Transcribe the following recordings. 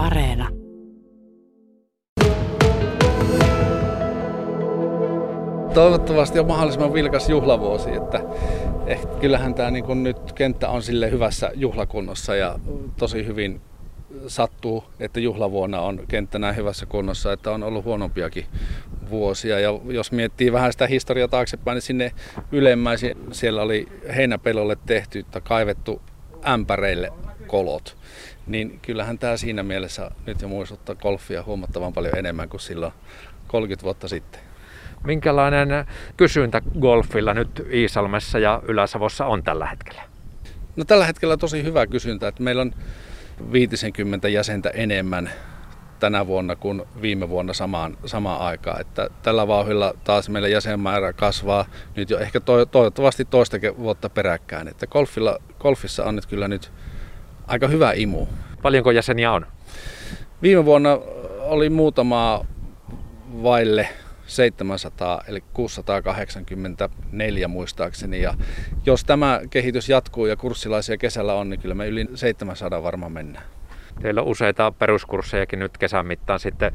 Areena. Toivottavasti on mahdollisimman vilkas juhlavuosi, että eh, kyllähän tämä niin nyt kenttä on sille hyvässä juhlakunnossa ja tosi hyvin sattuu, että juhlavuonna on kenttä näin hyvässä kunnossa, että on ollut huonompiakin vuosia. Ja jos miettii vähän sitä historiaa taaksepäin, niin sinne ylemmäisiin siellä oli heinäpelolle tehty tai kaivettu ämpäreille kolot. Niin kyllähän tämä siinä mielessä nyt jo muistuttaa golfia huomattavan paljon enemmän kuin silloin 30 vuotta sitten. Minkälainen kysyntä golfilla nyt Iisalmessa ja Ylä-Savossa on tällä hetkellä? No tällä hetkellä tosi hyvä kysyntä, että meillä on 50 jäsentä enemmän tänä vuonna kuin viime vuonna samaan, samaan aikaan. Että tällä vauhdilla taas meillä jäsenmäärä kasvaa nyt jo ehkä to, toivottavasti toista vuotta peräkkäin. Että golfilla, golfissa on nyt kyllä nyt aika hyvä imu. Paljonko jäseniä on? Viime vuonna oli muutama vaille 700 eli 684 muistaakseni. Ja jos tämä kehitys jatkuu ja kurssilaisia kesällä on, niin kyllä me yli 700 varmaan mennään. Teillä on useita peruskurssejakin nyt kesän mittaan sitten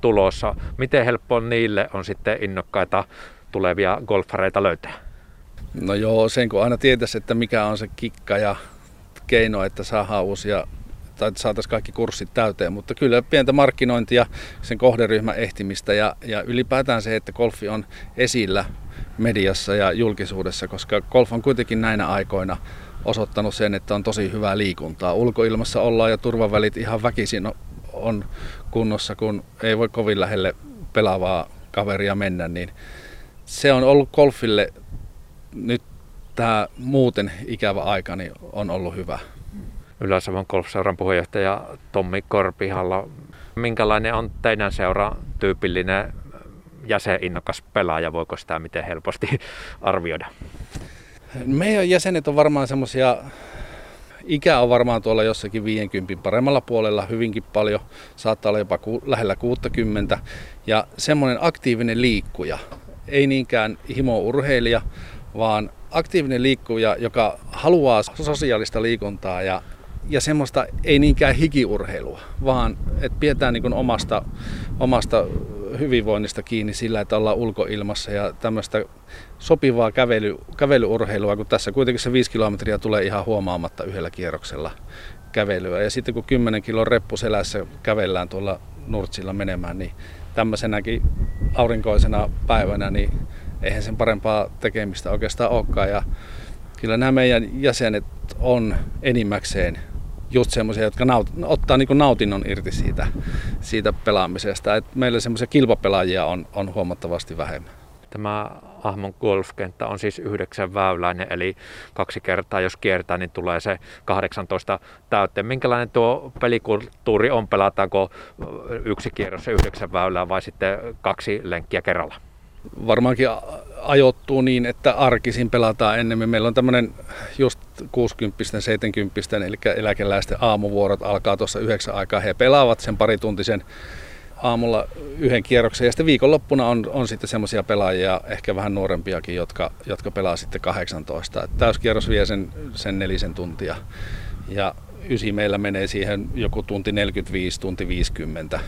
tulossa. Miten helppo niille on sitten innokkaita tulevia golfareita löytää? No joo, sen kun aina tietäisi, että mikä on se kikka ja keino, että saadaan uusia tai saataisiin kaikki kurssit täyteen, mutta kyllä pientä markkinointia, sen kohderyhmän ehtimistä ja, ja ylipäätään se, että golfi on esillä mediassa ja julkisuudessa, koska golf on kuitenkin näinä aikoina osoittanut sen, että on tosi hyvää liikuntaa. Ulkoilmassa ollaan ja turvavälit ihan väkisin on kunnossa, kun ei voi kovin lähelle pelaavaa kaveria mennä, niin se on ollut golfille nyt tämä muuten ikävä aika niin on ollut hyvä. Ylä-Savon golfseuran puheenjohtaja Tommi Korpihalla. Minkälainen on teidän seura tyypillinen jäseninnokas pelaaja? Voiko sitä miten helposti arvioida? Meidän jäsenet on varmaan semmoisia, ikä on varmaan tuolla jossakin 50 paremmalla puolella hyvinkin paljon, saattaa olla jopa ku, lähellä 60. Ja semmoinen aktiivinen liikkuja, ei niinkään himo-urheilija, vaan aktiivinen liikkuja, joka haluaa sosiaalista liikuntaa ja ja semmoista ei niinkään hikiurheilua, vaan että pidetään niin omasta, omasta hyvinvoinnista kiinni sillä, että ollaan ulkoilmassa ja tämmöistä sopivaa kävely, kävelyurheilua, kun tässä kuitenkin se 5 kilometriä tulee ihan huomaamatta yhdellä kierroksella kävelyä. Ja sitten kun 10 kilon reppu selässä kävellään tuolla Nurtsilla menemään, niin tämmöisenäkin aurinkoisena päivänä, niin eihän sen parempaa tekemistä oikeastaan olekaan. Ja kyllä nämä meidän jäsenet on enimmäkseen just semmoisia, jotka naut, ottaa niin nautinnon irti siitä, siitä pelaamisesta. Et meillä semmoisia kilpapelaajia on, on huomattavasti vähemmän. Tämä Ahmon golfkenttä on siis yhdeksän väyläinen, eli kaksi kertaa jos kiertää, niin tulee se 18 täyteen. Minkälainen tuo pelikulttuuri on? Pelataanko yksi kierros yhdeksän väylää vai sitten kaksi lenkkiä kerralla? Varmaankin ajoittuu niin, että arkisin pelataan ennemmin. Meillä on tämmöinen just 60 70 eli eläkeläisten aamuvuorot alkaa tuossa yhdeksän aikaa. He pelaavat sen parituntisen aamulla yhden kierroksen ja sitten viikonloppuna on, on sitten semmoisia pelaajia, ehkä vähän nuorempiakin, jotka, jotka pelaa sitten 18. täyskierros vie sen, sen nelisen tuntia ja ysi meillä menee siihen joku tunti 45, tunti 50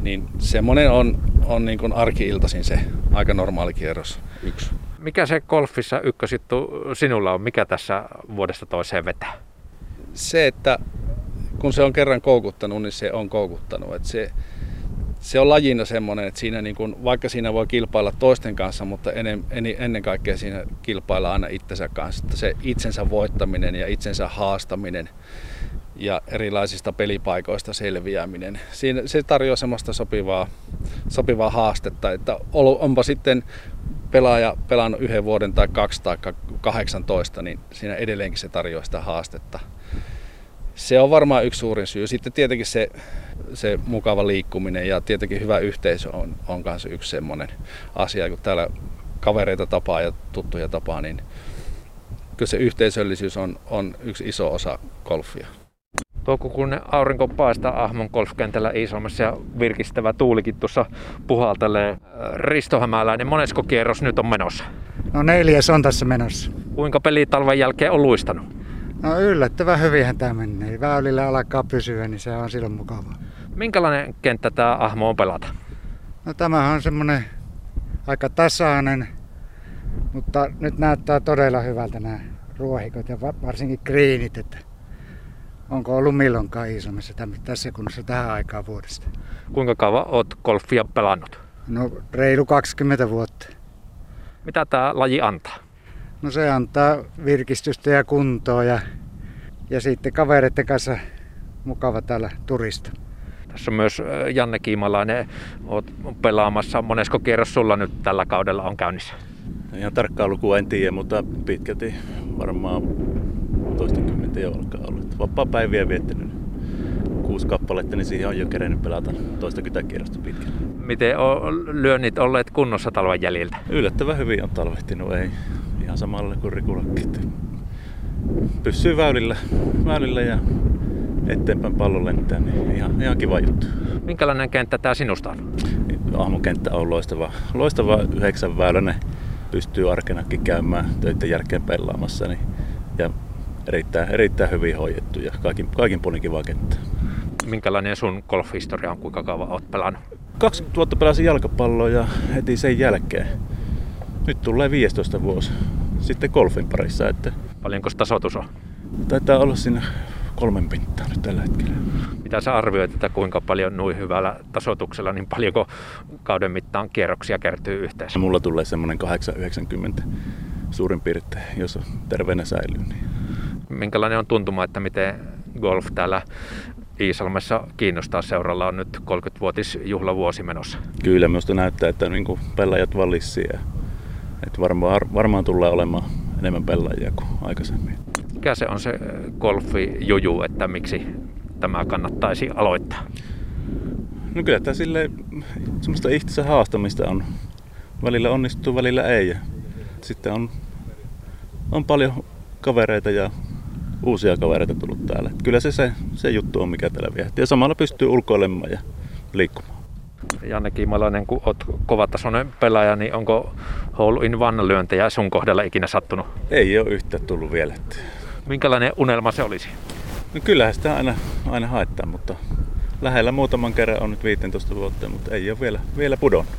niin semmoinen on, on niin kuin arkiiltaisin se aika normaali kierros yksi. Mikä se golfissa ykkösittu sinulla on? Mikä tässä vuodesta toiseen vetää? Se, että kun se on kerran koukuttanut, niin se on koukuttanut. Että se, se on lajina semmoinen, että siinä niin kuin, vaikka siinä voi kilpailla toisten kanssa, mutta ennen, ennen kaikkea siinä kilpailla aina itsensä kanssa. Että se itsensä voittaminen ja itsensä haastaminen ja erilaisista pelipaikoista selviäminen. Siinä, se tarjoaa semmoista sopivaa, sopivaa haastetta, että onpa sitten pelaaja pelannut yhden vuoden tai kaksi tai 18, niin siinä edelleenkin se tarjoaa sitä haastetta. Se on varmaan yksi suurin syy. Sitten tietenkin se, se mukava liikkuminen ja tietenkin hyvä yhteisö on, on myös yksi semmoinen asia, kun täällä kavereita tapaa ja tuttuja tapaa, niin kyllä se yhteisöllisyys on, on yksi iso osa golfia. Toukokuun aurinko paistaa Ahmon golfkentällä Iisalmessa ja virkistävä tuulikin tuossa puhaltelee. Risto Hämäläinen, monesko kierros nyt on menossa? No neljäs on tässä menossa. Kuinka peli talven jälkeen on luistanut? No yllättävän hyvinhän tämä menee. Väylillä alkaa pysyä, niin se on silloin mukavaa. Minkälainen kenttä tämä Ahmo on pelata? No tämä on semmonen aika tasainen, mutta nyt näyttää todella hyvältä nämä ruohikot ja varsinkin kriinit, että onko ollut milloinkaan Iisalmessa tässä kunnossa tähän aikaan vuodesta. Kuinka kauan olet golfia pelannut? No reilu 20 vuotta. Mitä tämä laji antaa? No se antaa virkistystä ja kuntoa ja, ja sitten kavereiden kanssa mukava täällä turista. Tässä on myös Janne Kiimalainen, olet pelaamassa. Monesko kierros sulla nyt tällä kaudella on käynnissä? Ihan tarkkaa lukua en tiedä, mutta pitkälti varmaan toistakymmentä jo alkaa olla. Vapaa päiviä viettänyt kuusi kappaletta, niin siihen on jo kerennyt pelata toistakymmentä kierrosta pitkällä. Miten on lyönnit olleet kunnossa talven jäljiltä? Yllättävän hyvin on talvehtinut, ei ihan samalle kuin Rikulakki. Pysyy väylillä, väylillä ja eteenpäin pallo lentää, niin ihan, ihan kiva juttu. Minkälainen kenttä tämä sinusta on? Ahmokenttä on loistava, loistava yhdeksän väyläinen. Pystyy arkenakin käymään töiden jälkeen pelaamassa. Niin, ja erittäin, erittäin hyvin hoidettu ja kaikin, kaikin puolin kiva kenttä. Minkälainen sun golfhistoria on, kuinka kauan olet pelannut? 20 vuotta pelasin jalkapalloa ja heti sen jälkeen. Nyt tulee 15 vuosi sitten golfin parissa. Että Paljonko tasoitus on? Taitaa olla siinä kolmen pintaa nyt tällä hetkellä. Mitä sä arvioit, että kuinka paljon noin hyvällä tasotuksella, niin paljonko kauden mittaan kierroksia kertyy yhteensä? Mulla tulee semmoinen 890 suurin piirtein, jos terveenä säilyy. Niin. Minkälainen on tuntuma, että miten golf täällä Iisalmessa kiinnostaa seuralla on nyt 30-vuotisjuhlavuosi menossa? Kyllä, minusta näyttää, että niin kuin pelaajat valissi ja että varmaan, varmaan tulee olemaan enemmän pelaajia kuin aikaisemmin. Mikä se on se golfi juju, että miksi tämä kannattaisi aloittaa? No kyllä tämä sille semmoista itsensä haastamista on. Välillä onnistuu, välillä ei. Sitten on, on paljon kavereita ja uusia kavereita tullut täällä. Kyllä se, se, se juttu on, mikä täällä viehtii. Ja samalla pystyy ulkoilemaan ja liikkumaan. Janne Kiimalainen, kun olet kovatasoinen pelaaja, niin onko hole in one lyöntejä sun kohdalla ikinä sattunut? Ei ole yhtä tullut vielä. Minkälainen unelma se olisi? No kyllähän sitä aina, aina haettaa, mutta lähellä muutaman kerran on nyt 15 vuotta, mutta ei ole vielä, vielä pudonnut.